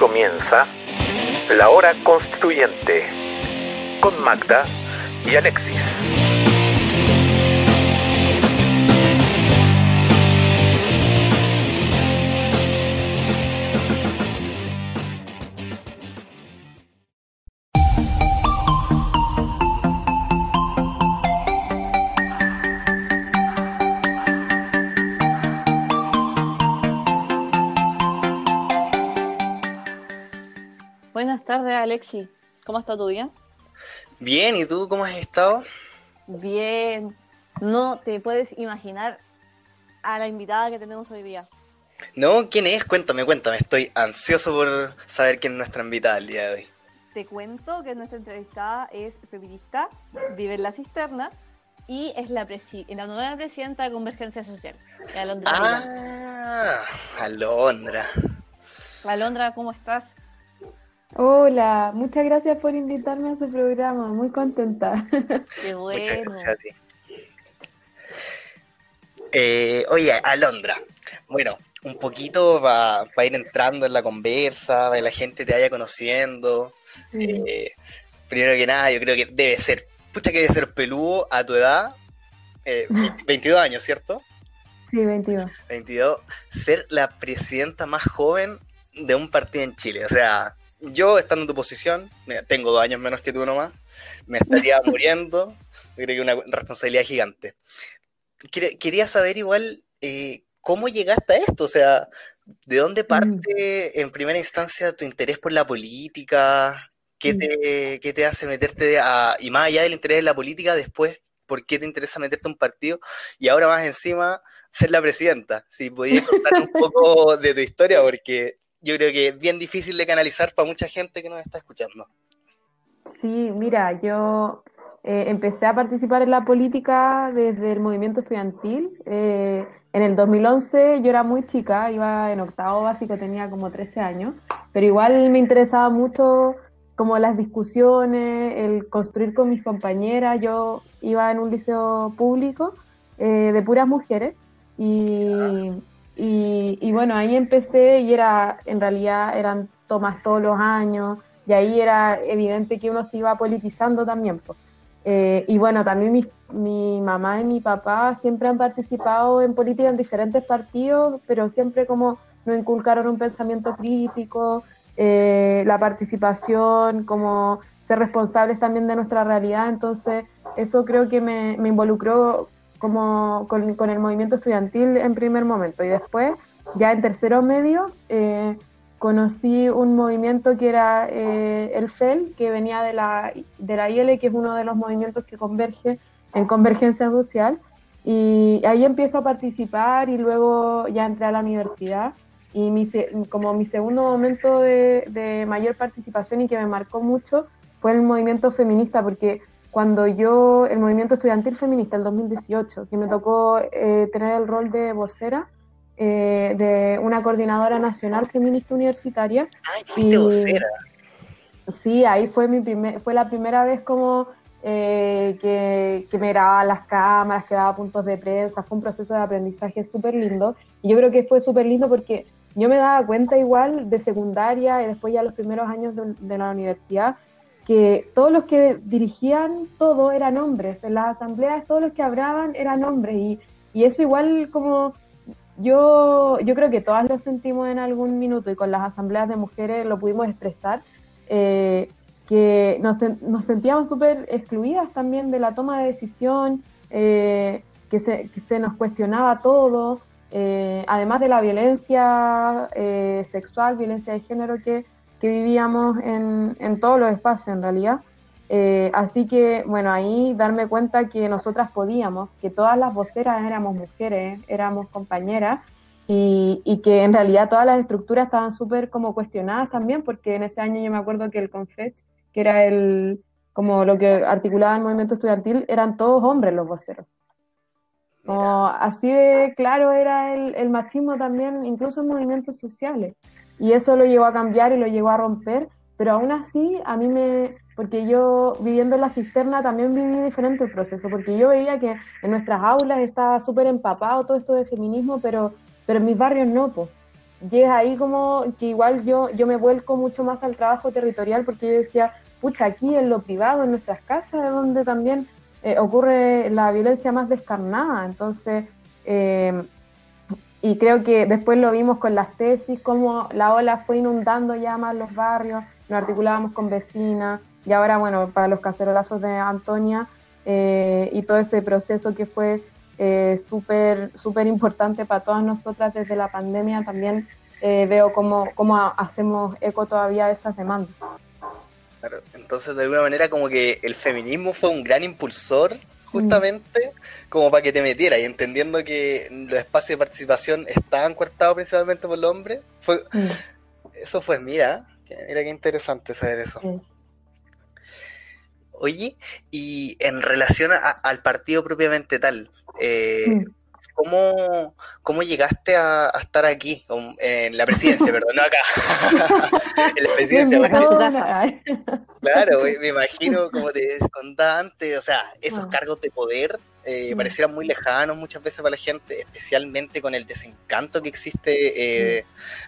comienza La Hora Constituyente con Magda y Alexis. Alexi. ¿Cómo está tu día? Bien, ¿y tú cómo has estado? Bien. No te puedes imaginar a la invitada que tenemos hoy día. No, ¿quién es? Cuéntame, cuéntame. Estoy ansioso por saber quién es nuestra invitada el día de hoy. Te cuento que nuestra entrevistada es feminista, vive en la cisterna y es la, presi la nueva presidenta de Convergencia Social, Alondra. Ah, Alondra. Alondra, ¿cómo estás? Hola, muchas gracias por invitarme a su programa, muy contenta. Qué bueno. Muchas gracias a ti. Eh, oye, Alondra, bueno, un poquito para ir entrando en la conversa, para que la gente te vaya conociendo. Sí. Eh, primero que nada, yo creo que debe ser, pucha que debe ser peludo a tu edad, eh, 22 años, ¿cierto? Sí, 22. 22, ser la presidenta más joven de un partido en Chile. O sea, yo estando en tu posición, mira, tengo dos años menos que tú nomás, me estaría muriendo. Yo creo que una responsabilidad gigante. Quer- Quería saber igual eh, cómo llegaste a esto, o sea, ¿de dónde parte en primera instancia tu interés por la política? ¿Qué te, qué te hace meterte a, y más allá del interés en la política, después, ¿por qué te interesa meterte a un partido? Y ahora más encima, ser la presidenta. Si podías contar un poco de tu historia, porque yo creo que es bien difícil de canalizar para mucha gente que nos está escuchando. Sí, mira, yo eh, empecé a participar en la política desde el movimiento estudiantil. Eh, en el 2011 yo era muy chica, iba en octavo básico, tenía como 13 años, pero igual me interesaba mucho como las discusiones, el construir con mis compañeras. Yo iba en un liceo público eh, de puras mujeres y, y, y bueno, ahí empecé y era, en realidad eran tomas todos los años y ahí era evidente que uno se iba politizando también. pues. Eh, y bueno, también mi, mi mamá y mi papá siempre han participado en política en diferentes partidos, pero siempre como nos inculcaron un pensamiento crítico, eh, la participación, como ser responsables también de nuestra realidad. Entonces, eso creo que me, me involucró como con, con el movimiento estudiantil en primer momento. Y después, ya en tercero medio, eh, conocí un movimiento que era eh, el FEL, que venía de la, de la IL, que es uno de los movimientos que converge en convergencia social. Y ahí empiezo a participar y luego ya entré a la universidad. Y mi, como mi segundo momento de, de mayor participación y que me marcó mucho fue el movimiento feminista, porque cuando yo, el movimiento estudiantil feminista, el 2018, que me tocó eh, tener el rol de vocera, eh, de una coordinadora nacional feminista universitaria. Ay, fuiste Y- vocera. Sí, ahí fue, mi primer, fue la primera vez como eh, que, que me grababa las cámaras, que daba puntos de prensa. Fue un proceso de aprendizaje súper lindo. Y yo creo que fue súper lindo porque yo me daba cuenta igual de secundaria y después ya los primeros años de, de la universidad que todos los que dirigían todo eran hombres. En las asambleas todos los que hablaban eran hombres. Y, y eso igual como yo, yo creo que todas lo sentimos en algún minuto y con las asambleas de mujeres lo pudimos expresar, eh, que nos, nos sentíamos súper excluidas también de la toma de decisión, eh, que, se, que se nos cuestionaba todo, eh, además de la violencia sexual, violencia de género que, que vivíamos en, en todos los espacios en realidad. Eh, así que, bueno, ahí darme cuenta que nosotras podíamos, que todas las voceras éramos mujeres, éramos compañeras, y, y que en realidad todas las estructuras estaban súper como cuestionadas también, porque en ese año yo me acuerdo que el CONFET, que era el, como lo que articulaba el movimiento estudiantil, eran todos hombres los voceros. Como así de claro era el, el machismo también, incluso en movimientos sociales. Y eso lo llegó a cambiar y lo llegó a romper, pero aún así a mí me, porque yo viviendo en la cisterna también viví diferente el proceso, porque yo veía que en nuestras aulas estaba súper empapado todo esto de feminismo, pero, pero en mis barrios no, po. y es ahí como que igual yo, yo me vuelco mucho más al trabajo territorial porque yo decía, pucha, aquí en lo privado, en nuestras casas, es donde también eh, ocurre la violencia más descarnada. Entonces, eh, y creo que después lo vimos con las tesis, como la ola fue inundando ya más los barrios, nos articulábamos con vecinas, y ahora, bueno, para los cacerolazos de Antonia eh, y todo ese proceso que fue eh, súper súper importante para todas nosotras desde la pandemia, también eh, veo cómo, cómo hacemos eco todavía de esas demandas. Claro, entonces de alguna manera como que el feminismo fue un gran impulsor justamente como para que te metieras y entendiendo que los espacios de participación estaban cortados principalmente por los hombres, fue, eso fue, mira, mira qué interesante saber eso. Oye, y en relación al partido propiamente tal, eh, mm. ¿Cómo, ¿cómo, llegaste a, estar aquí, en la presidencia, perdón, no acá, en la presidencia? claro, me imagino, como te contaba antes, o sea, esos ah. cargos de poder eh, parecieran muy lejanos muchas veces para la gente, especialmente con el desencanto que existe eh,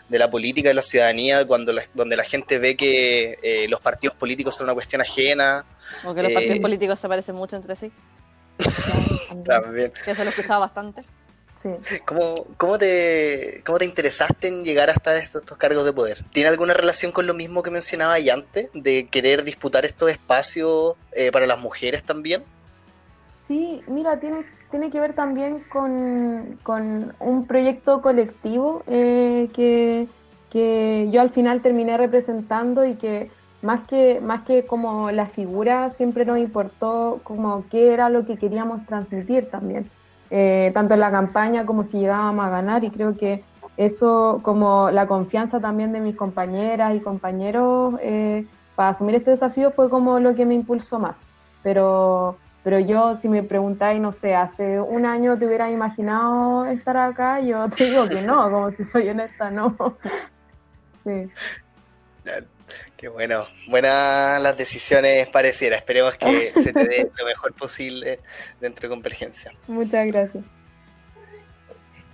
de la política y la ciudadanía, cuando donde la gente ve que eh, los partidos políticos son una cuestión ajena. O que los partidos políticos se parecen mucho entre sí. También. Que se lo escuchaba bastante. Sí. ¿Cómo, cómo, te, ¿Cómo te interesaste en llegar hasta estos, estos, cargos de poder? ¿Tiene alguna relación con lo mismo que mencionaba ahí antes, de querer disputar estos espacios para las mujeres también? Sí, mira, tiene, tiene que ver también con, un proyecto colectivo eh, que, yo al final terminé representando y que más que, más que como la figura siempre nos importó como qué era lo que queríamos transmitir también, eh, tanto en la campaña como si llegábamos a ganar y creo que eso como la confianza también de mis compañeras y compañeros eh, para asumir este desafío fue como lo que me impulsó más. Pero pero yo, si me preguntáis, no sé, hace un año te hubiera imaginado estar acá, yo te digo que no, como si soy honesta, no. Sí. Qué bueno. Buenas las decisiones pareciera. Esperemos que se te dé lo mejor posible dentro de Convergencia. Muchas gracias.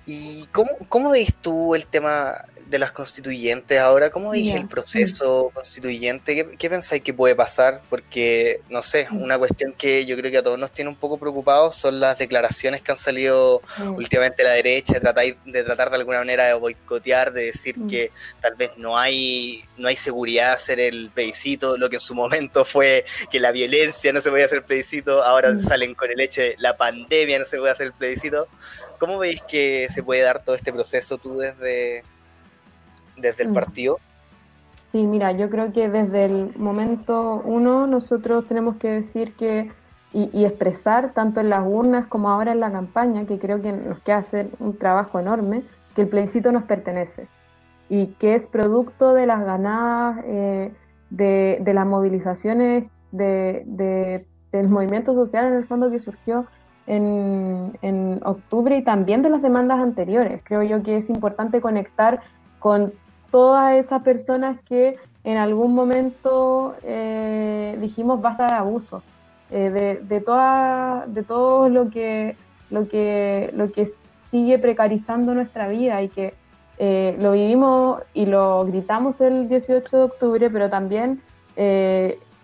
¿Y cómo, cómo ves tú el tema de las constituyentes ahora? ¿Cómo veis el proceso constituyente? ¿Qué, ¿Qué, pensáis que puede pasar? Porque, no sé, mm. una cuestión que yo creo que a todos nos tiene un poco preocupados son las declaraciones que han salido mm. últimamente de la derecha, de tratar, de tratar de alguna manera de boicotear, de decir mm. que tal vez no hay, no hay seguridad hacer el plebiscito, lo que en su momento fue que la violencia no se podía hacer plebiscito, ahora salen con el hecho de la pandemia no se puede hacer el plebiscito. ¿Cómo veis que se puede dar todo este proceso tú desde, desde el mm. partido? Sí, mira, yo creo que desde el momento uno nosotros tenemos que decir que y, expresar tanto en las urnas como ahora en la campaña, que creo que nos queda hacer un trabajo enorme, que el plebiscito nos pertenece y que es producto de las ganadas, eh, de, las movilizaciones de, del movimiento social en el fondo que surgió en, en octubre y también de las demandas anteriores. Creo yo que es importante conectar con todas esas personas que en algún momento eh, dijimos basta de abuso, eh, de, de, toda, de todo lo que, lo, que, lo que sigue precarizando nuestra vida y que eh, lo vivimos y lo gritamos el 18 de octubre, pero también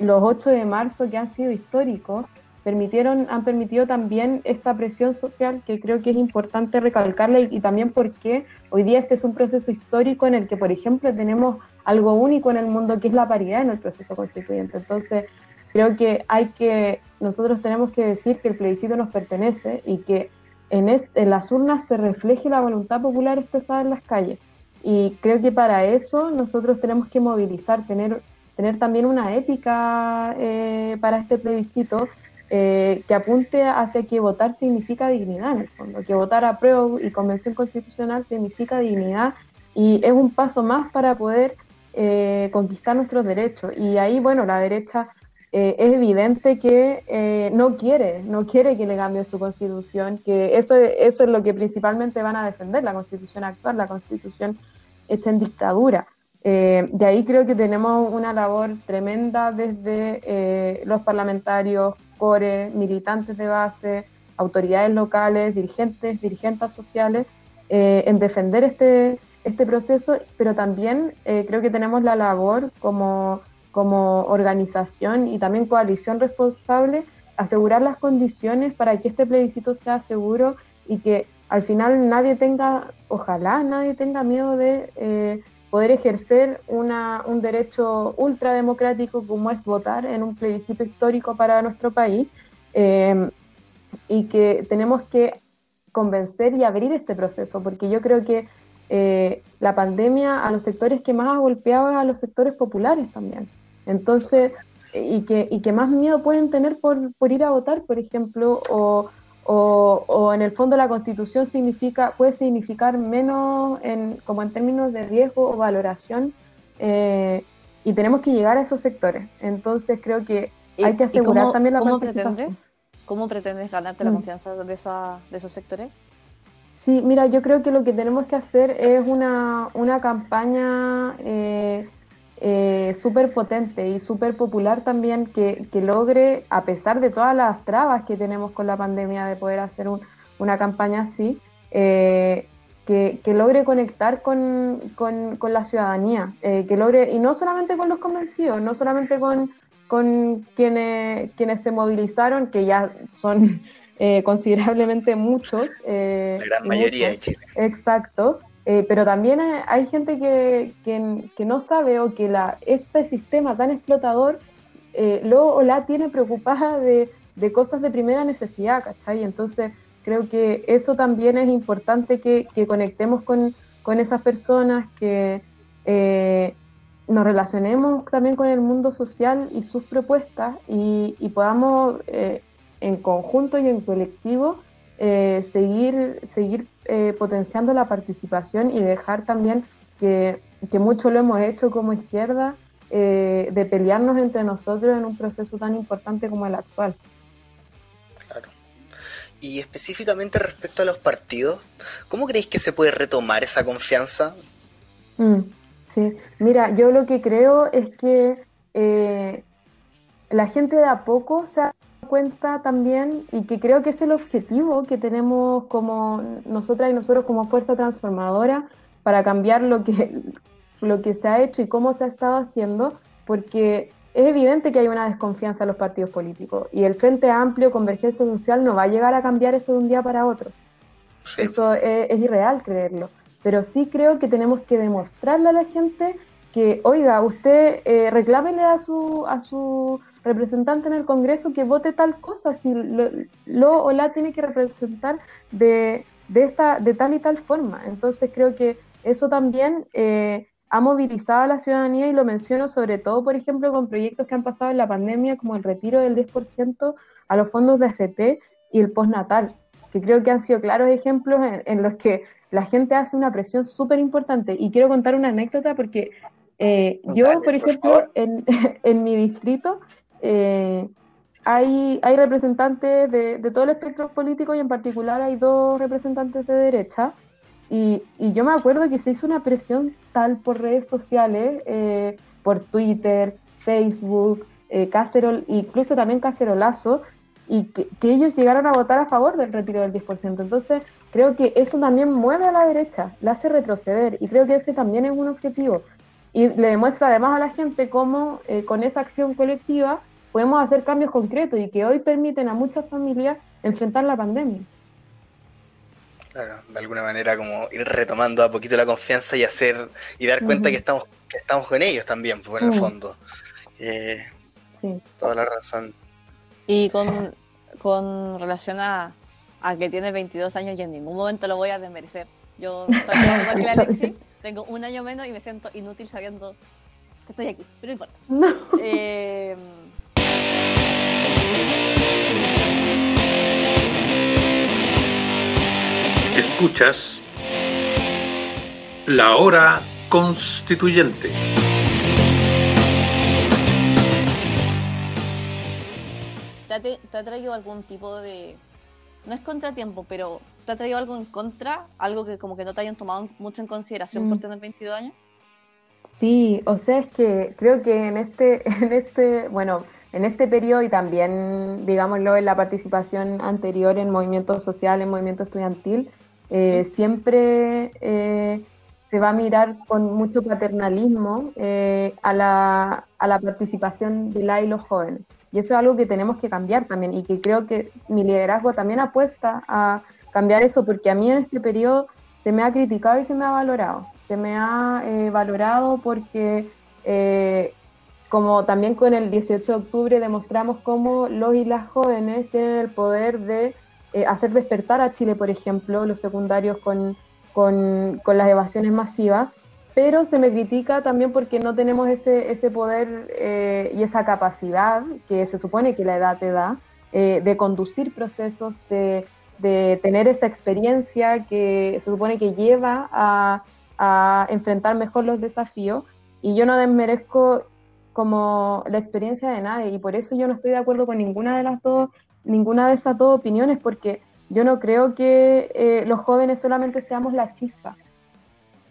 los 8 de marzo que han sido históricos permitieron, han permitido también esta presión social que creo que es importante recalcarla y, también porque hoy día este es un proceso histórico en el que, por ejemplo, tenemos algo único en el mundo que es la paridad en el proceso constituyente. Entonces, creo que hay que, nosotros tenemos que decir que el plebiscito nos pertenece y que en, en las urnas se refleje la voluntad popular expresada en las calles. Y creo que para eso nosotros tenemos que movilizar, tener, tener también una ética eh, para este plebiscito eh, que apunte hacia que votar significa dignidad en el fondo, que votar a prueba y convención constitucional significa dignidad y es un paso más para poder eh, conquistar nuestros derechos. Y ahí, bueno, la derecha eh, es evidente que no quiere, no quiere que le cambie su constitución, que eso, eso es lo que principalmente van a defender, la constitución actual, la constitución hecha en dictadura. De ahí creo que tenemos una labor tremenda desde los parlamentarios, militantes de base, autoridades locales, dirigentes, dirigentes sociales, eh, en defender este, este proceso, pero también eh, creo que tenemos la labor como, como organización y también coalición responsable, asegurar las condiciones para que este plebiscito sea seguro y que al final nadie tenga, ojalá nadie tenga miedo de eh, poder ejercer una, un derecho ultrademocrático como es votar en un plebiscito histórico para nuestro país eh, y que tenemos que convencer y abrir este proceso, porque yo creo que eh, la pandemia a los sectores que más ha golpeado a los sectores populares también. Entonces, y que, y que más miedo pueden tener por, por ir a votar, por ejemplo, o, o, o, en el fondo la constitución significa, puede significar menos en, como en términos de riesgo o valoración, eh, y tenemos que llegar a esos sectores. Entonces creo que hay que asegurar cómo, también la ¿cómo pretendes, ¿Cómo pretendes ganarte la Mm. confianza de, esa, de esos sectores? Sí, mira, yo creo que lo que tenemos que hacer es una, una campaña eh, eh, súper potente y súper popular también que, que logre, a pesar de todas las trabas que tenemos con la pandemia de poder hacer un- una campaña así, eh, que, que logre conectar con, con- con la ciudadanía, eh, que logre, y no solamente con los convencidos, no solamente con, con quienes, quienes se movilizaron, que ya son eh, considerablemente muchos. eh, La gran mayoría de. Chile. Exacto, eh, pero también hay, gente que, que- no sabe o que la, este sistema tan explotador eh, lo o la tiene preocupada de, de cosas de primera necesidad, ¿cachai? Entonces creo que eso también es importante que, que conectemos con, con esas personas, que eh, nos relacionemos también con el mundo social y sus propuestas y, y podamos eh, en conjunto y en colectivo eh, seguir, seguir eh, potenciando la participación y dejar también que, que mucho lo hemos hecho como izquierda, eh, de pelearnos entre nosotros en un proceso tan importante como el actual. Claro. Y específicamente respecto a los partidos, ¿cómo creéis que se puede retomar esa confianza? Mm, sí, mira, yo lo que creo es que eh, la gente de a poco se da cuenta también y que creo que es el objetivo que tenemos como nosotras y nosotros como fuerza transformadora para cambiar lo que, lo que se ha hecho y cómo se ha estado haciendo, porque es evidente que hay una desconfianza en los partidos políticos y el Frente Amplio, Convergencia Social, no va a llegar a cambiar eso de un día para otro. Sí, Eso es, es irreal creerlo. Pero sí creo que tenemos que demostrarle a la gente que, oiga, usted eh, reclámele a su, a su representante en el Congreso que vote tal cosa, si lo, o la tiene que representar de, de, esta, de tal y tal forma. Entonces creo que eso también eh, ha movilizado a la ciudadanía y lo menciono sobre todo, por ejemplo, con proyectos que han pasado en la pandemia, como el retiro del 10% a los fondos de FP y el postnatal que creo que han sido claros ejemplos en, en los que la gente hace una presión súper importante. Y quiero contar una anécdota porque eh, yo, Dale, por ejemplo, en mi distrito eh, hay, hay representantes de, de todo el espectro político y en particular hay dos representantes de derecha. Y, y yo me acuerdo que se hizo una presión tal por redes sociales, eh, por Twitter, Facebook, eh, Cacerol, incluso también Cacerolazo, y que, que ellos llegaron a votar a favor del retiro del 10%. Entonces, creo que eso también mueve a la derecha, la hace retroceder, y creo que ese también es un objetivo. Y le demuestra además a la gente cómo eh, con esa acción colectiva podemos hacer cambios concretos y que hoy permiten a muchas familias enfrentar la pandemia. Claro, de alguna manera como ir retomando a poquito la confianza y hacer y dar cuenta que estamos que estamos con ellos también, pues en el fondo. Eh, Sí. toda la razón. Y con, con relación a, a que tiene 22 años, yo en ningún momento lo voy a desmerecer. Yo estoy igual que la Alexi, tengo un año menos y me siento inútil sabiendo que estoy aquí, pero no importa. No. Eh, Escuchas La Hora Constituyente. ¿te, ha, te- te ha traído algún tipo de... No es contratiempo, pero ¿te ha traído algo en contra? Algo que como que no te hayan tomado mucho en consideración por Mm. tener 22 años. Sí, o sea, es que creo que en este, en este, bueno, en este periodo y también, digámoslo, en la participación anterior en movimientos sociales, en movimiento estudiantil, eh, siempre eh, se se va a mirar con mucho paternalismo eh, a, la, a la participación de la y los jóvenes. Y eso es algo que tenemos que cambiar también y que creo que mi liderazgo también apuesta a cambiar eso porque a mí en este periodo se me ha criticado y se me ha valorado. Se me ha eh, valorado porque eh, como también con el 18 de octubre demostramos cómo los y las jóvenes tienen el poder de eh, hacer despertar a Chile, por ejemplo, los secundarios con, con, las evasiones masivas, pero se me critica también porque no tenemos ese, ese poder y esa capacidad que se supone que la edad te da de conducir procesos, de, de, tener esa experiencia que se supone que lleva a, enfrentar mejor los desafíos. Y yo no desmerezco como la experiencia de nadie y por eso yo no estoy de acuerdo con ninguna de las dos ninguna de esas dos opiniones porque yo no creo que eh, los jóvenes solamente seamos la chispa.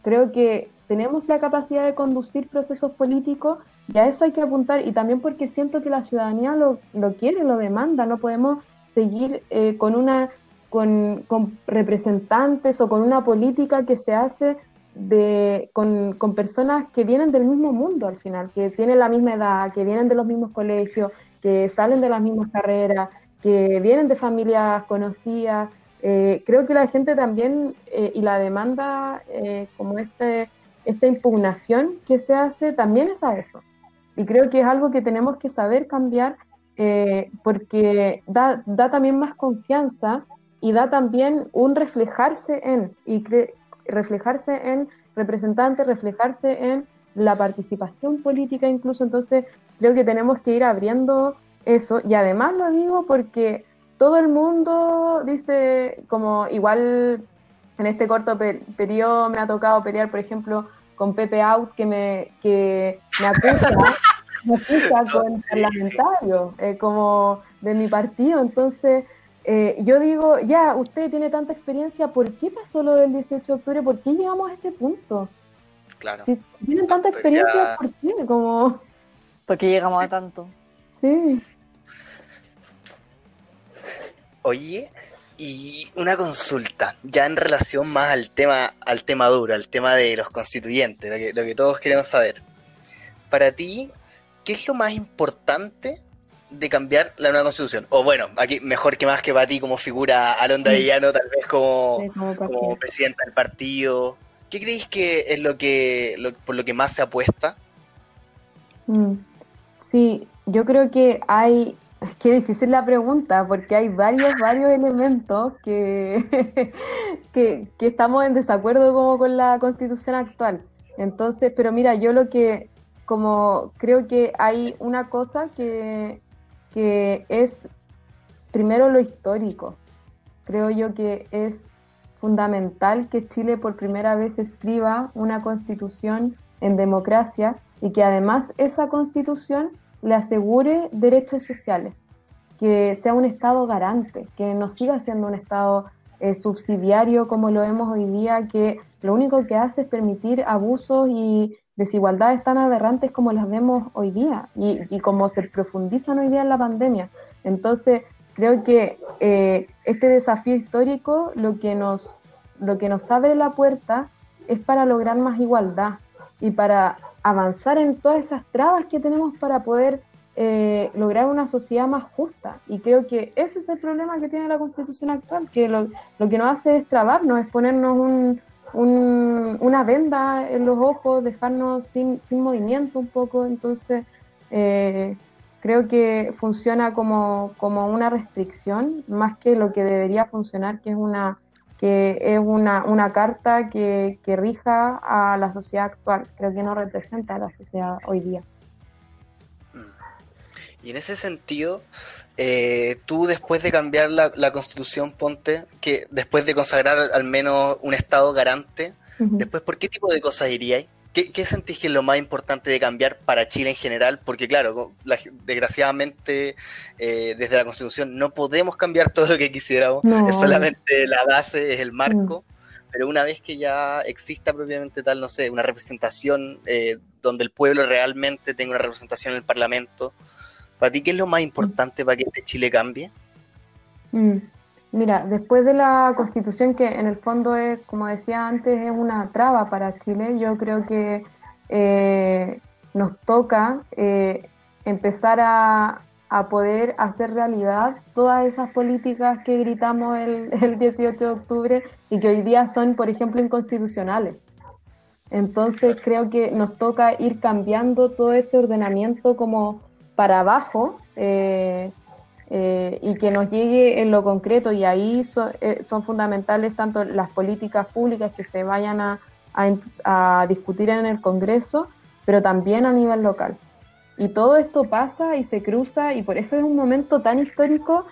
Creo que tenemos la capacidad de conducir procesos políticos y a eso hay que apuntar y también porque siento que la ciudadanía lo, lo quiere, lo demanda, no podemos seguir eh, con una con, con, representantes o con una política que se hace de, con, con personas que vienen del mismo mundo al final, que tienen la misma edad, que vienen de los mismos colegios, que salen de las mismas carreras, que vienen de familias conocidas. Eh, creo que la gente también eh, y la demanda, eh, como este, esta impugnación que se hace, también es a eso. Y creo que es algo que tenemos que saber cambiar porque da, da, también más confianza y da también un reflejarse en, y reflejarse en representantes, reflejarse en la participación política incluso. Entonces creo que tenemos que ir abriendo eso, y además lo digo porque todo el mundo dice, como igual en este corto periodo me ha tocado pelear, por ejemplo, con Pepe Out, que me, que me acusa, me acusa con parlamentario, eh, como de mi partido. Entonces, eh, yo digo, ya, usted tiene tanta experiencia, ¿por qué pasó lo del 18 de octubre? ¿Por qué llegamos a este punto? Claro. Si tienen tanta experiencia, ¿por qué? Como... ¿Por qué llegamos a tanto? Sí. Oye, y una consulta, ya en relación más al tema, al tema duro, al tema de los constituyentes, lo que, lo que todos queremos saber. Para ti, ¿qué es lo más importante de cambiar la nueva constitución? O bueno, aquí mejor que más que para ti como figura Alondra Villano, tal vez como, Sí, como como presidenta del partido. ¿Qué creéis que es lo que lo- por lo que más se apuesta? Mm. Sí, yo creo que hay, es que difícil la pregunta, porque hay varios, varios elementos que, que, que estamos en desacuerdo como con la constitución actual. Entonces, pero mira, yo lo que, como creo que hay una cosa que, que es primero lo histórico. Creo yo que es fundamental que Chile por primera vez escriba una constitución en democracia y que además esa constitución le asegure derechos sociales, que sea un Estado garante, que no siga siendo un Estado eh, subsidiario como lo vemos hoy día, que lo único que hace es permitir abusos y desigualdades tan aberrantes como las vemos hoy día y, y como se profundizan hoy día en la pandemia. Entonces, creo que eh, este desafío histórico lo que, nos, lo que nos abre la puerta es para lograr más igualdad y para avanzar en todas esas trabas que tenemos para poder eh, lograr una sociedad más justa. Y creo que ese es el problema que tiene la constitución actual, que lo, lo que nos hace es trabarnos, es ponernos un, un- una venda en los ojos, dejarnos sin, sin movimiento un poco. Entonces, eh, creo que funciona como, como una restricción más que lo que debería funcionar, que es una que es una, una carta que, que rija a la sociedad actual. Creo que no representa a la sociedad hoy día. Y en ese sentido, eh, tú después de cambiar la, la constitución, ponte, que después de consagrar al, menos un Estado garante, después, ¿por qué tipo de cosas iríais? ¿Qué, ¿Qué sentís que es lo más importante de cambiar para Chile en general? Porque claro, la- desgraciadamente eh, desde la Constitución no podemos cambiar todo lo que quisiéramos, No. es solamente la base, es el marco, pero una vez que ya exista propiamente tal, no sé, una representación eh, donde el pueblo realmente tenga una representación en el Parlamento, ¿para ti qué es lo más importante para que este Chile cambie? Mm. Mira, después de la constitución, que en el fondo es, como decía antes, es una traba para Chile, yo creo que eh, nos toca eh, empezar a, a, poder hacer realidad todas esas políticas que gritamos el, el 18 de octubre y que hoy día son, por ejemplo, inconstitucionales. Entonces creo que nos toca ir cambiando todo ese ordenamiento como para abajo eh, eh, y que nos llegue en lo concreto y ahí eh, son fundamentales tanto las políticas públicas que se vayan a, a, discutir en el Congreso, pero también a nivel local. Y todo esto pasa y se cruza y por eso es un momento tan histórico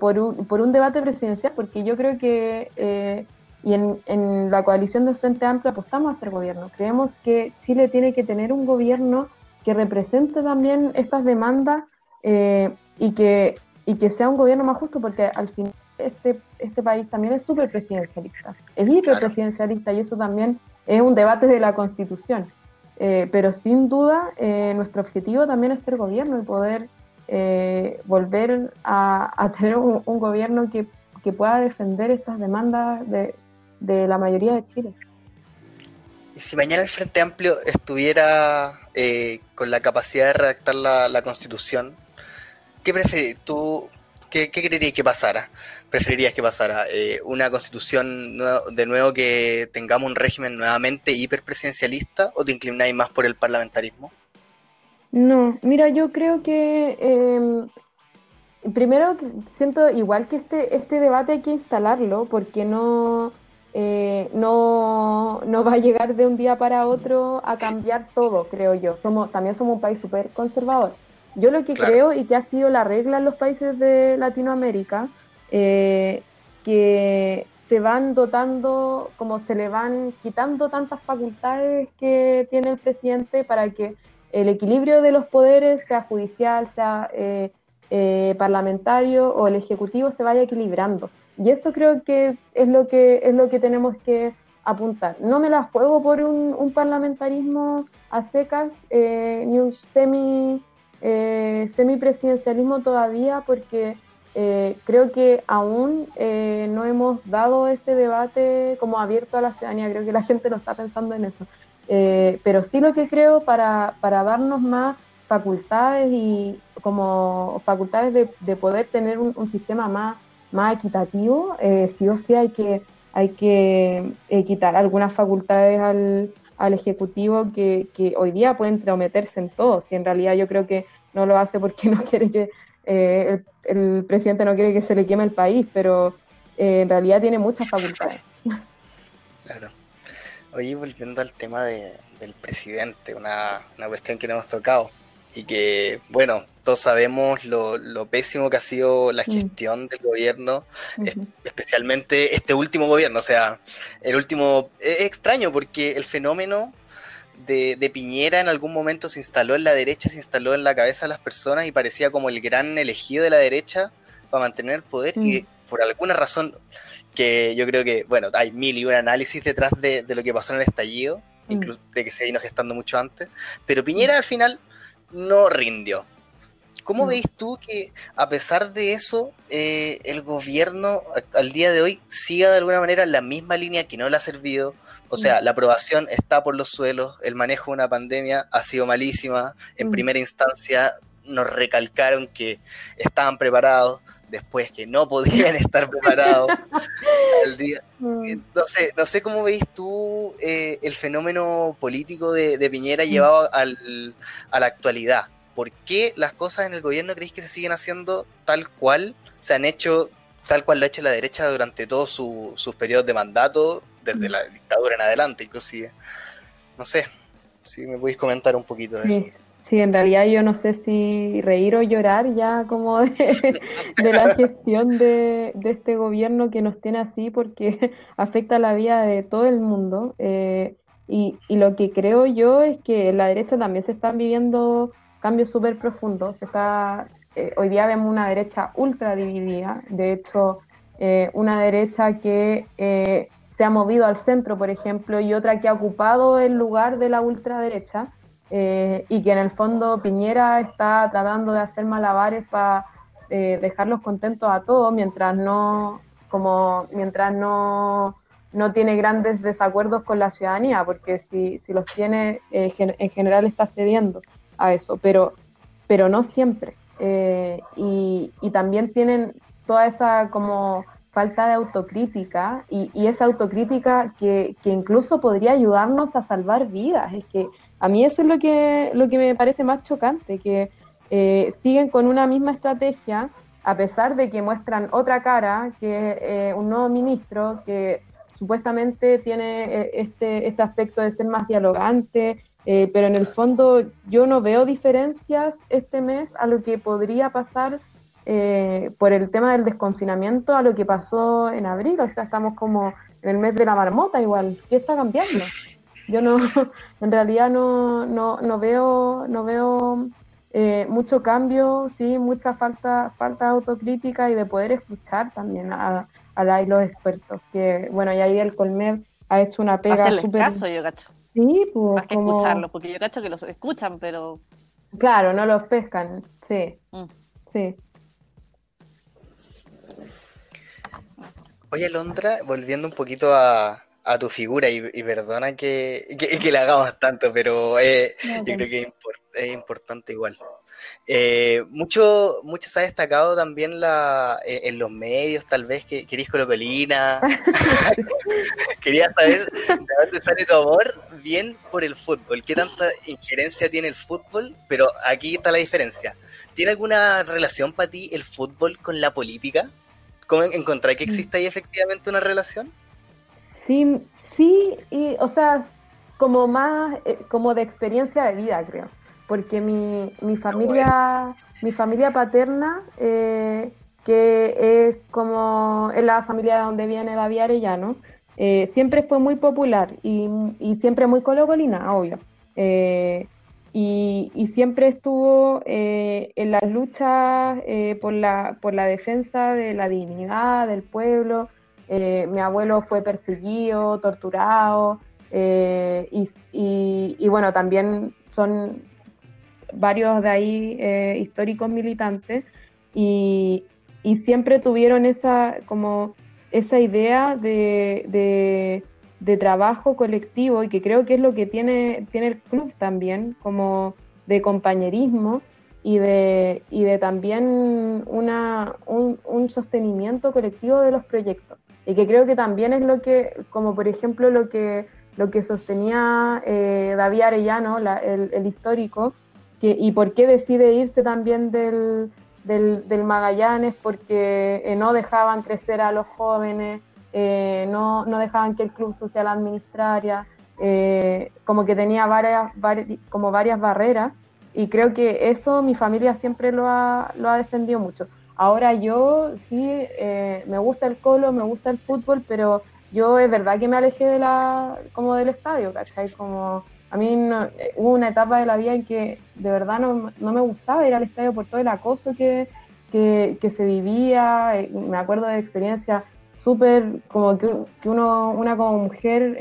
por, un, por, un, debate presidencial, porque yo creo que y en, en, la coalición del Frente Amplio apostamos a ser gobierno. Creemos que Chile tiene que tener un gobierno que represente también estas demandas eh, y, que, y que sea un gobierno más justo, porque al final este, este país también es súper presidencialista, es hiperpresidencialista y eso también es un debate de la Constitución. Eh, pero sin duda, eh, nuestro objetivo también es ser gobierno y poder volver a, a tener un, un gobierno que, que, pueda defender estas demandas de, de la mayoría de Chile. Y si mañana el Frente Amplio estuviera eh, con la capacidad de redactar la, Constitución, ¿qué preferís? ¿Tú qué, qué creerías que pasara? ¿Preferirías que pasara eh, una Constitución de nuevo que tengamos un régimen nuevamente hiperpresidencialista o te inclináis más por el parlamentarismo? No, mira, yo creo que em, primero siento igual que este, este debate hay que instalarlo porque no eh, no, no, va a llegar de un día para otro a cambiar todo, creo yo. Somos, también somos un país súper conservador. Yo lo que creo y que ha sido la regla en los países de Latinoamérica, eh, que se van dotando, como se le van quitando tantas facultades que tiene el presidente para que el equilibrio de los poderes, sea judicial, sea eh, parlamentario o el ejecutivo, se vaya equilibrando. Y eso creo que es lo que, es lo que tenemos que apuntar. No me la juego por un, parlamentarismo a secas, eh, ni un semi, eh, semipresidencialismo todavía, porque eh, creo que aún eh, no hemos dado ese debate como abierto a la ciudadanía, creo que la gente no está pensando en eso. pero sí lo que creo para, para darnos más facultades y como facultades de, de poder tener un sistema más más equitativo, eh, sí o sí hay que, hay que eh, quitar algunas facultades al, al Ejecutivo que, que, hoy día pueden entrometerse en todo. Si en realidad yo creo que no lo hace porque no quiere que eh, el, presidente no quiere que se le queme el país, pero en realidad tiene muchas facultades. Claro. Oye, volviendo al tema de, del presidente, una, una cuestión que no hemos tocado y que, bueno, todos sabemos lo, lo, pésimo que ha sido la mm. gestión del gobierno, especialmente este último gobierno. O sea, el último. Es extraño porque el fenómeno de, de, Piñera en algún momento se instaló en la derecha, se instaló en la cabeza de las personas y parecía como el gran elegido de la derecha para mantener el poder. Y por alguna razón, que yo creo que, bueno, hay mil y un análisis detrás de, de lo que pasó en el estallido, mm. incluso de que se vino gestando mucho antes. Pero Piñera al final no rindió ¿Cómo mm. veis tú que a pesar de eso eh, el gobierno al día de hoy siga de alguna manera la misma línea que no le ha servido? O sea, mm. la aprobación está por los suelos, el manejo de una pandemia ha sido malísima. En mm. primera instancia nos recalcaron que estaban preparados, después que no podían estar preparados. No, sé, no sé cómo veis tú eh, el fenómeno político de, Piñera llevado al, a la actualidad ¿por qué las cosas en el gobierno creéis que se siguen haciendo tal cual se han hecho, tal cual lo ha hecho la derecha durante todos su, sus periodos de mandato, desde la dictadura en adelante, inclusive? No sé, si me podéis comentar un poquito de eso. Sí, en realidad yo no sé si reír o llorar ya como de, la gestión de, este gobierno que nos tiene así porque afecta la vida de todo el mundo. Eh, y, y, lo que creo yo es que en la derecha también se están viviendo cambios súper profundos. Eh, hoy día vemos una derecha ultra dividida, de hecho, eh, una derecha que eh, se ha movido al centro, por ejemplo, y otra que ha ocupado el lugar de la ultraderecha, y que en el fondo Piñera está tratando de hacer malabares para eh, dejarlos contentos a todos mientras no, como mientras no, no tiene grandes desacuerdos con la ciudadanía, porque si, si los tiene, eh, en general está cediendo a eso, pero, pero no siempre. Eh, y, y, también tienen toda esa como falta de autocrítica y, y esa autocrítica que, que, incluso podría ayudarnos a salvar vidas. Es que a mí eso es lo que, lo que me parece más chocante, que eh, siguen con una misma estrategia a pesar de que muestran otra cara, que eh, un nuevo ministro que supuestamente tiene eh, este, este aspecto de ser más dialogante, eh, pero en el fondo yo no veo diferencias este mes a lo que podría pasar eh, por el tema del desconfinamiento a lo que pasó en abril, o sea, estamos como en el mes de la marmota igual, ¿qué está cambiando? Yo no, en realidad no, no, no veo, no veo eh, mucho cambio, sí, mucha falta, falta de autocrítica y de poder escuchar también a, a los expertos. Que bueno, y ahí el Colmed ha hecho una pega súper. caso, yo cacho. Sí, pues. Más que escucharlos, porque yo cacho que los escuchan, pero. Claro, no los pescan, sí. Mm. Sí. Oye, Londra, volviendo un poquito a, a tu figura y, y perdona que, que, que, le hagamos tanto, pero eh, no, yo creo que es, import, es importante igual. Eh, mucho, mucho se ha destacado también la, eh, en los medios, tal vez, que querís colocolina. Quería saber de dónde sale tu amor bien por el fútbol. ¿Qué tanta injerencia tiene el fútbol? Pero aquí está la diferencia. ¿Tiene alguna relación para ti el fútbol con la política? ¿Cómo encontrar que existe ahí efectivamente una relación? Sí, sí, y, o sea, como más, eh, como de experiencia de vida, creo. Porque mi, mi familia, mi familia paterna, eh, que es como es la familia de donde viene David Arellano, eh, siempre fue muy popular y, y siempre muy colocolina, obvio. Y, y, siempre estuvo en las luchas por, la, por la defensa de la dignidad del pueblo, eh, mi abuelo fue perseguido, torturado, eh, y, bueno, también son varios de ahí eh, históricos militantes, y, siempre tuvieron esa, como esa idea de, de, de, trabajo colectivo, y que creo que es lo que tiene, tiene el club también, como de compañerismo, y de, y de también una, un, un sostenimiento colectivo de los proyectos y que creo que también es lo que, como por ejemplo lo que, lo que sostenía eh, David Arellano, la, el, el, histórico, que, y por qué decide irse también del, del, del Magallanes, porque eh, no dejaban crecer a los jóvenes, eh, no, no, dejaban que el Club Social administrara, eh, como que tenía varias, como varias barreras, y creo que eso mi familia siempre lo ha, lo ha defendido mucho. Ahora yo sí, eh, me gusta el colo, me gusta el fútbol, pero yo es verdad que me alejé de la, como del estadio, ¿cachai? Como a mí eh, hubo una etapa de la vida en que de verdad no, no me gustaba ir al estadio por todo el acoso que, que, se vivía, eh, me acuerdo de experiencias súper, como que, que, uno, una como mujer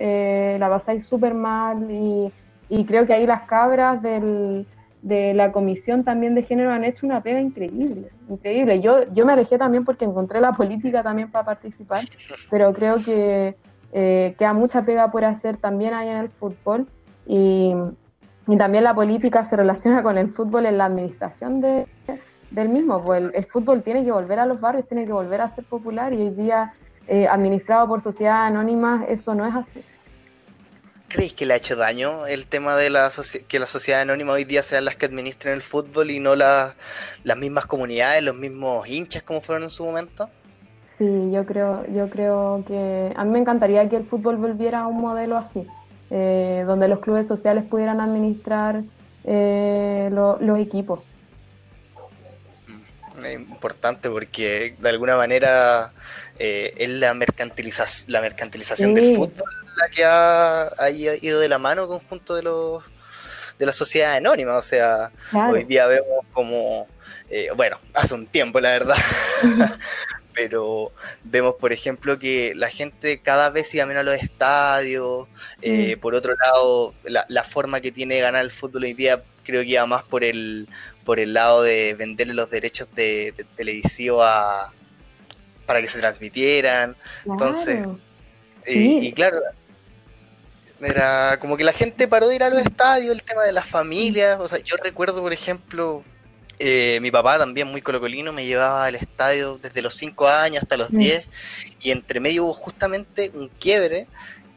la pasáis súper mal y creo que ahí las cabras del de la comisión también de género han hecho una pega increíble, increíble. Yo, yo me alejé también porque encontré la política también para participar, pero creo que eh, queda mucha pega por hacer también ahí en el fútbol y, y, también la política se relaciona con el fútbol en la administración de, del mismo. Pues el, fútbol tiene que volver a los barrios, tiene que volver a ser popular y hoy día eh, administrado por sociedades anónimas eso no es así. ¿Creéis que le ha hecho daño el tema de la que la sociedad anónima hoy día sean las que administren el fútbol y no la, las mismas comunidades, los mismos hinchas como fueron en su momento? Sí, yo creo, yo creo que a mí me encantaría que el fútbol volviera a un modelo así, eh, donde los clubes sociales pudieran administrar eh, lo, los equipos. Mm, es importante porque de alguna manera eh, es la, mercantiliza la mercantilización sí. del fútbol la que ha, ha, ido de la mano conjunto de los de la sociedad anónima, o sea, claro. hoy día vemos como, eh, bueno, hace un tiempo la verdad, pero vemos por ejemplo que la gente cada vez iba menos a los estadios, eh, mm. por otro lado, la, la, forma que tiene de ganar el fútbol hoy día creo que iba más por el por el lado de venderle los derechos de, de televisivo a, para que se transmitieran. Entonces, y, claro, era como que la gente paró de ir a los estadios, el tema de las familias. O sea, yo recuerdo, por ejemplo, eh, mi papá también muy colocolino me llevaba al estadio desde los 5 años hasta los Mm. 10 y entre medio hubo justamente un quiebre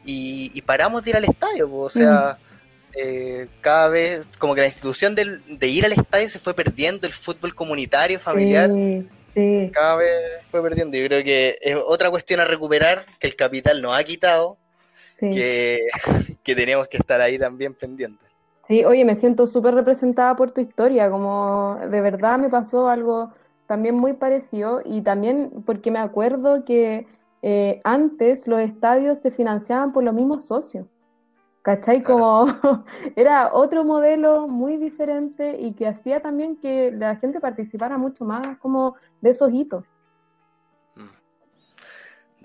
y, y paramos de ir al estadio. po, O sea, eh, cada vez como que la institución del- de ir al estadio se fue perdiendo, el fútbol comunitario, familiar Sí, sí. cada vez fue perdiendo. Yo creo que es otra cuestión a recuperar que el capital nos ha quitado, sí. que, que tenemos que estar ahí también pendientes. Sí, oye, me siento súper representada por tu historia, como de verdad me pasó algo también muy parecido y también porque me acuerdo que eh, antes los estadios se financiaban por los mismos socios, ¿cachai? Como era otro modelo muy diferente y que hacía también que la gente participara mucho más como de esos hitos.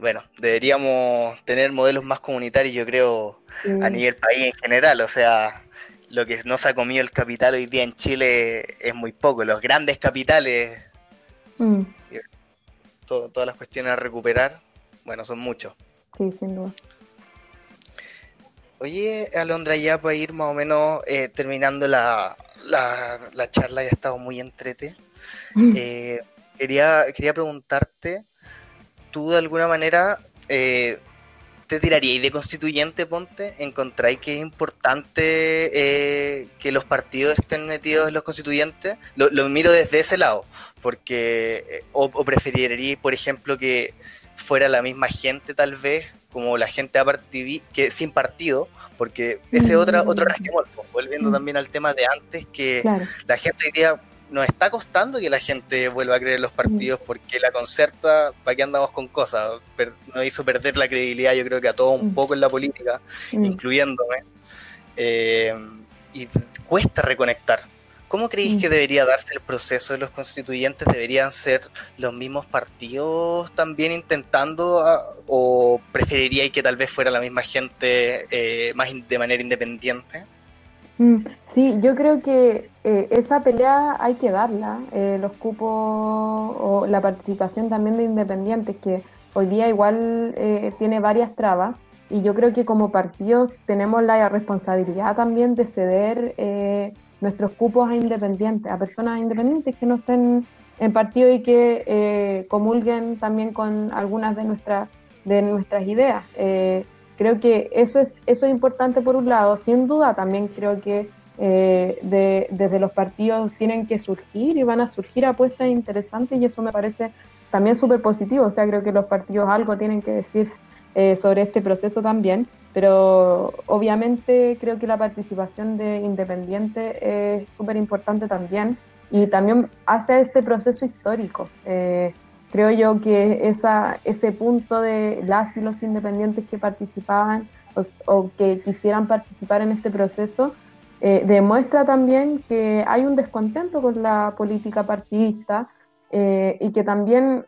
Bueno, deberíamos tener modelos más comunitarios, yo creo, Sí. a nivel país en general. O sea, lo que no se ha comido el capital hoy día en Chile es muy poco. Los grandes capitales, Mm, to- todas las cuestiones a recuperar, bueno, son muchos. sí, sin duda. Oye, Alondra, ya para ir más o menos eh, terminando la, la, la charla, ya ha estado muy entrete. Eh, quería, quería preguntarte, ¿tú de alguna manera eh, te tirarías de constituyente, ponte? ¿Encontráis que es importante eh, que los partidos estén metidos en los constituyentes? Lo, lo miro desde ese lado, porque eh, o, o preferiríais, por ejemplo, que fuera la misma gente tal vez, como la gente a que sin partido, porque ese es otra, otro rasquemol, pues, volviendo Mm. también al tema de antes, que Claro. la gente hoy día nos está costando que la gente vuelva a creer en los partidos porque la concerta, ¿para qué andamos con cosas? Per- nos hizo perder la credibilidad, yo creo que a todos un Mm. poco en la política, Mm. incluyéndome. Eh, y cuesta reconectar. ¿Cómo creéis Mm. que debería darse el proceso de los constituyentes? ¿Deberían ser los mismos partidos también intentando a- o preferiríais que tal vez fuera la misma gente eh, más de manera independiente? Mm, Sí, yo creo que eh, esa pelea hay que darla, eh, los cupos o la participación también de independientes, que hoy día igual eh, tiene varias trabas, y yo creo que como partidos tenemos la responsabilidad también de ceder eh, nuestros cupos a independientes, a personas independientes que no estén en partido y que eh, comulguen también con algunas de, nuestras de nuestras ideas. Creo que eso es, eso es importante por un lado. Sin duda también creo que eh, de- desde los partidos tienen que surgir y van a surgir apuestas interesantes y eso me parece también súper positivo. O sea, creo que los partidos algo tienen que decir eh, sobre este proceso también. Pero obviamente creo que la participación de independientes es súper importante también y también hace este proceso histórico. Eh, creo yo que esa, ese punto de las y los independientes que participaban o, o que quisieran participar en este proceso eh, demuestra también que hay un descontento con la política partidista eh, y que también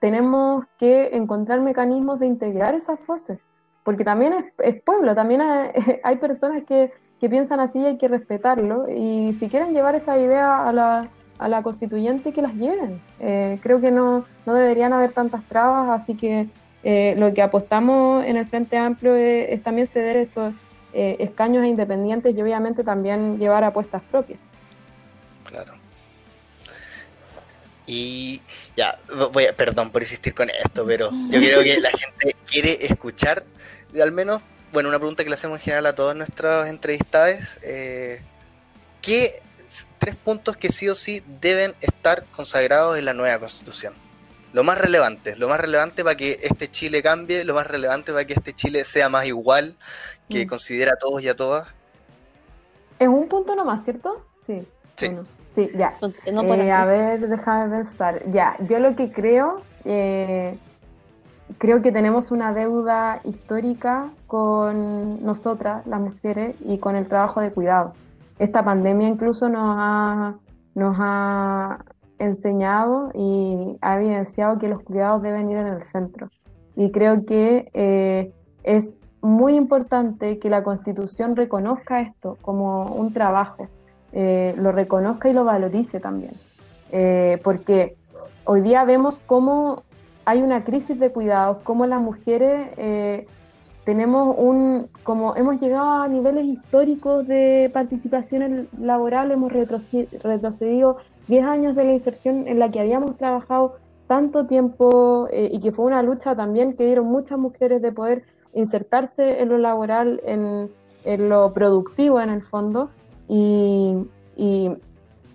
tenemos que encontrar mecanismos de integrar esas voces, porque también es, es pueblo, también hay, hay personas que, que piensan así y hay que respetarlo y si quieren llevar esa idea a la, a la constituyente que las lleven. Eh, creo que no, no deberían haber tantas trabas, así que eh, lo que apostamos en el Frente Amplio es, es también ceder esos eh, escaños a independientes y obviamente también llevar apuestas propias. Claro. Y ya, voy a, perdón por insistir con esto, pero yo creo que la gente quiere escuchar, al menos, bueno, una pregunta que le hacemos en general a todos nuestros entrevistados, eh, ¿qué tres puntos que sí o sí deben estar consagrados en la nueva constitución? Lo más relevante, lo más relevante para que este Chile cambie, lo más relevante para que este Chile sea más igual, que Mm. considera a todos y a todas. Es un punto nomás, ¿cierto? Sí. Sí. ya. No Eh, a ver, déjame pensar. Ya, yo lo que creo, eh, creo que tenemos una deuda histórica con nosotras, las mujeres, y con el trabajo de cuidado. Esta pandemia incluso nos ha, enseñado y ha evidenciado que los cuidados deben ir en el centro. Y creo que eh, es muy importante que la Constitución reconozca esto como un trabajo eh, lo reconozca y lo valorice también. Eh, porque hoy día vemos cómo hay una crisis de cuidados, cómo las mujeres tenemos un, como hemos llegado a niveles históricos de participación laboral, hemos retrocedido 10 años de la inserción en la que habíamos trabajado tanto tiempo y que fue una lucha también que dieron muchas mujeres de poder insertarse en lo laboral, en, en lo productivo en el fondo. Y, y,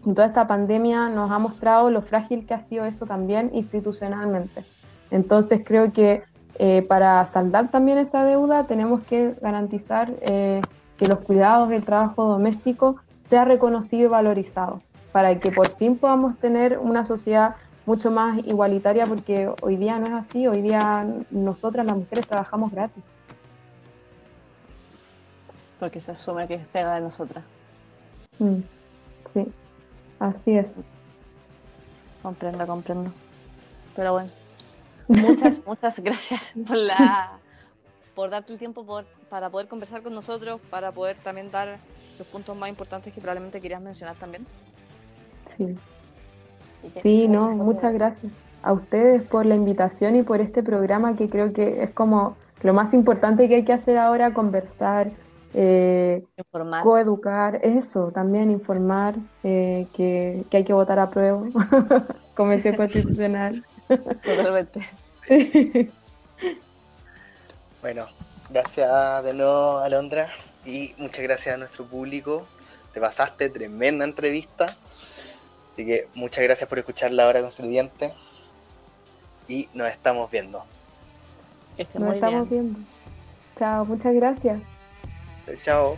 toda esta pandemia nos ha mostrado lo frágil que ha sido eso también institucionalmente. Entonces creo que eh, para saldar también esa deuda tenemos que garantizar eh, que los cuidados y el trabajo doméstico sea reconocido y valorizado, para que por fin podamos tener una sociedad mucho más igualitaria, porque hoy día no es así, hoy día nosotras las mujeres trabajamos gratis. Porque se asume que es pega de nosotras. Mm, sí, así es. Comprendo, comprendo. Pero bueno, muchas, muchas gracias por la por darte el tiempo para poder conversar con nosotros, para poder también dar los puntos más importantes que probablemente querías mencionar también. Sí. Sí, no, muchas gracias a ustedes por la invitación y por este programa que creo que es como lo más importante que hay que hacer ahora, conversar, eh, informar. coeducar, eso, también informar eh, que, hay que votar a prueba, convención constitucional. Totalmente. bueno, gracias de nuevo, Alondra, y muchas gracias a nuestro público. Te pasaste tremenda entrevista. Así que muchas gracias por escuchar la hora constituyente y nos estamos viendo. nos estamos viendo. Chao, muchas gracias. Chao.